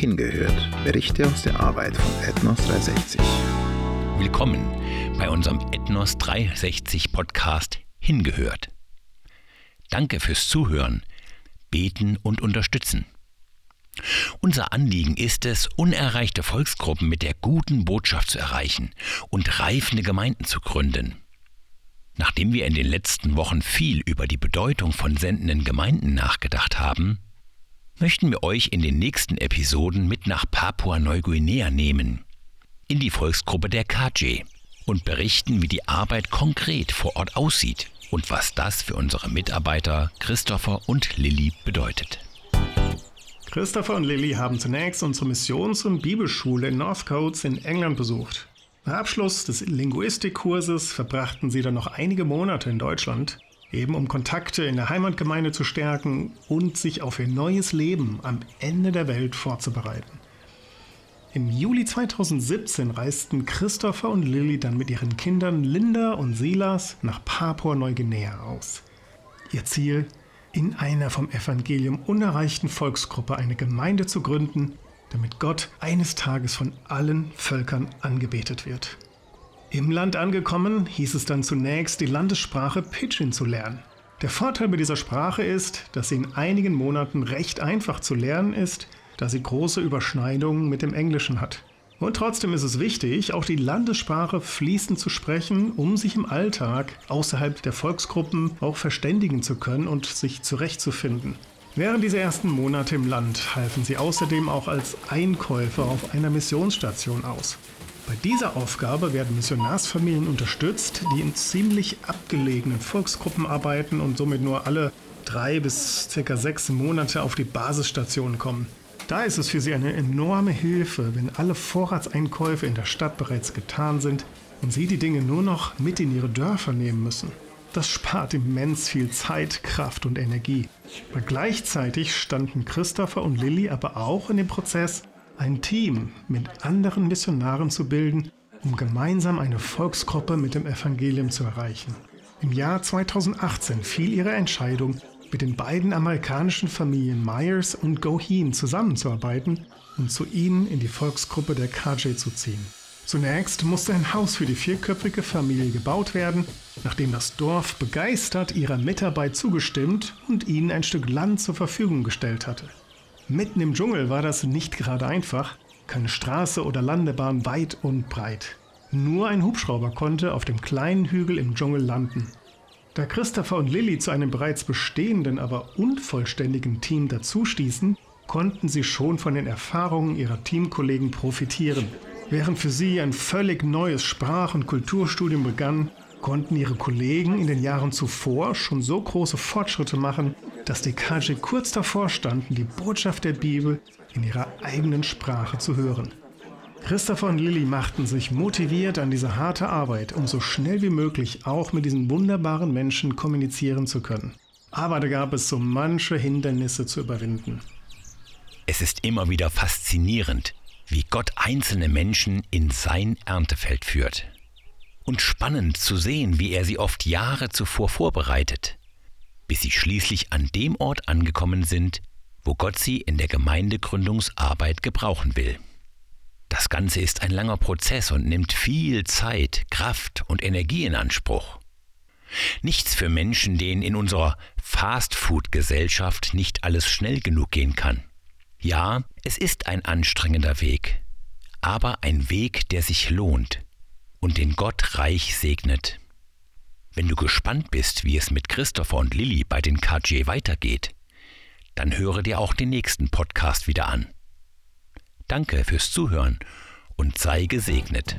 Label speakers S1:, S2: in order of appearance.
S1: Hingehört. Berichte aus der Arbeit von Ethnos 360.
S2: Willkommen bei unserem Ethnos 360 Podcast Hingehört. Danke fürs Zuhören, Beten und Unterstützen. Unser Anliegen ist es, unerreichte Volksgruppen mit der guten Botschaft zu erreichen und reifende Gemeinden zu gründen. Nachdem wir in den letzten Wochen viel über die Bedeutung von sendenden Gemeinden nachgedacht haben, möchten wir euch in den nächsten Episoden mit nach Papua-Neuguinea nehmen, in die Volksgruppe der Kaje und berichten, wie die Arbeit konkret vor Ort aussieht und was das für unsere Mitarbeiter Christopher und Lilly bedeutet.
S3: Christopher und Lilly haben zunächst unsere Missions- und Bibelschule in Northcotes in England besucht. Nach Abschluss des Linguistikkurses verbrachten sie dann noch einige Monate in Deutschland eben um Kontakte in der Heimatgemeinde zu stärken und sich auf ihr neues Leben am Ende der Welt vorzubereiten. Im Juli 2017 reisten Christopher und Lilly dann mit ihren Kindern Linda und Silas nach Papua-Neuguinea aus. Ihr Ziel, in einer vom Evangelium unerreichten Volksgruppe eine Gemeinde zu gründen, damit Gott eines Tages von allen Völkern angebetet wird. Im Land angekommen, hieß es dann zunächst, die Landessprache Pidgin zu lernen. Der Vorteil bei dieser Sprache ist, dass sie in einigen Monaten recht einfach zu lernen ist, da sie große Überschneidungen mit dem Englischen hat. Und trotzdem ist es wichtig, auch die Landessprache fließend zu sprechen, um sich im Alltag außerhalb der Volksgruppen auch verständigen zu können und sich zurechtzufinden. Während dieser ersten Monate im Land halfen sie außerdem auch als Einkäufer auf einer Missionsstation aus. Bei dieser Aufgabe werden Missionarsfamilien unterstützt, die in ziemlich abgelegenen Volksgruppen arbeiten und somit nur alle drei bis circa sechs Monate auf die Basisstation kommen. Da ist es für sie eine enorme Hilfe, wenn alle Vorratseinkäufe in der Stadt bereits getan sind und sie die Dinge nur noch mit in ihre Dörfer nehmen müssen. Das spart immens viel Zeit, Kraft und Energie. Aber gleichzeitig standen Christopher und Lilly aber auch in dem Prozess, ein Team mit anderen Missionaren zu bilden, um gemeinsam eine Volksgruppe mit dem Evangelium zu erreichen. Im Jahr 2018 fiel ihre Entscheidung, mit den beiden amerikanischen Familien Myers und Goheen zusammenzuarbeiten und zu ihnen in die Volksgruppe der KJ zu ziehen. Zunächst musste ein Haus für die vierköpfige Familie gebaut werden, nachdem das Dorf begeistert ihrer Mitarbeit zugestimmt und ihnen ein Stück Land zur Verfügung gestellt hatte. Mitten im Dschungel war das nicht gerade einfach. Keine Straße oder Landebahn weit und breit. Nur ein Hubschrauber konnte auf dem kleinen Hügel im Dschungel landen. Da Christopher und Lilly zu einem bereits bestehenden, aber unvollständigen Team dazustießen, konnten sie schon von den Erfahrungen ihrer Teamkollegen profitieren. Während für sie ein völlig neues Sprach- und Kulturstudium begann, konnten ihre Kollegen in den Jahren zuvor schon so große Fortschritte machen, dass die Kaji kurz davor standen, die Botschaft der Bibel in ihrer eigenen Sprache zu hören. Christopher und Lilly machten sich motiviert an diese harte Arbeit, um so schnell wie möglich auch mit diesen wunderbaren Menschen kommunizieren zu können. Aber da gab es so manche Hindernisse zu überwinden.
S2: Es ist immer wieder faszinierend, wie Gott einzelne Menschen in sein Erntefeld führt. Und spannend zu sehen, wie er sie oft Jahre zuvor vorbereitet bis sie schließlich an dem Ort angekommen sind, wo Gott sie in der Gemeindegründungsarbeit gebrauchen will. Das Ganze ist ein langer Prozess und nimmt viel Zeit, Kraft und Energie in Anspruch. Nichts für Menschen, denen in unserer Fast-Food-Gesellschaft nicht alles schnell genug gehen kann. Ja, es ist ein anstrengender Weg, aber ein Weg, der sich lohnt und den Gott reich segnet. Wenn du gespannt bist, wie es mit Christopher und Lilly bei den KJ weitergeht, dann höre dir auch den nächsten Podcast wieder an. Danke fürs Zuhören und sei gesegnet.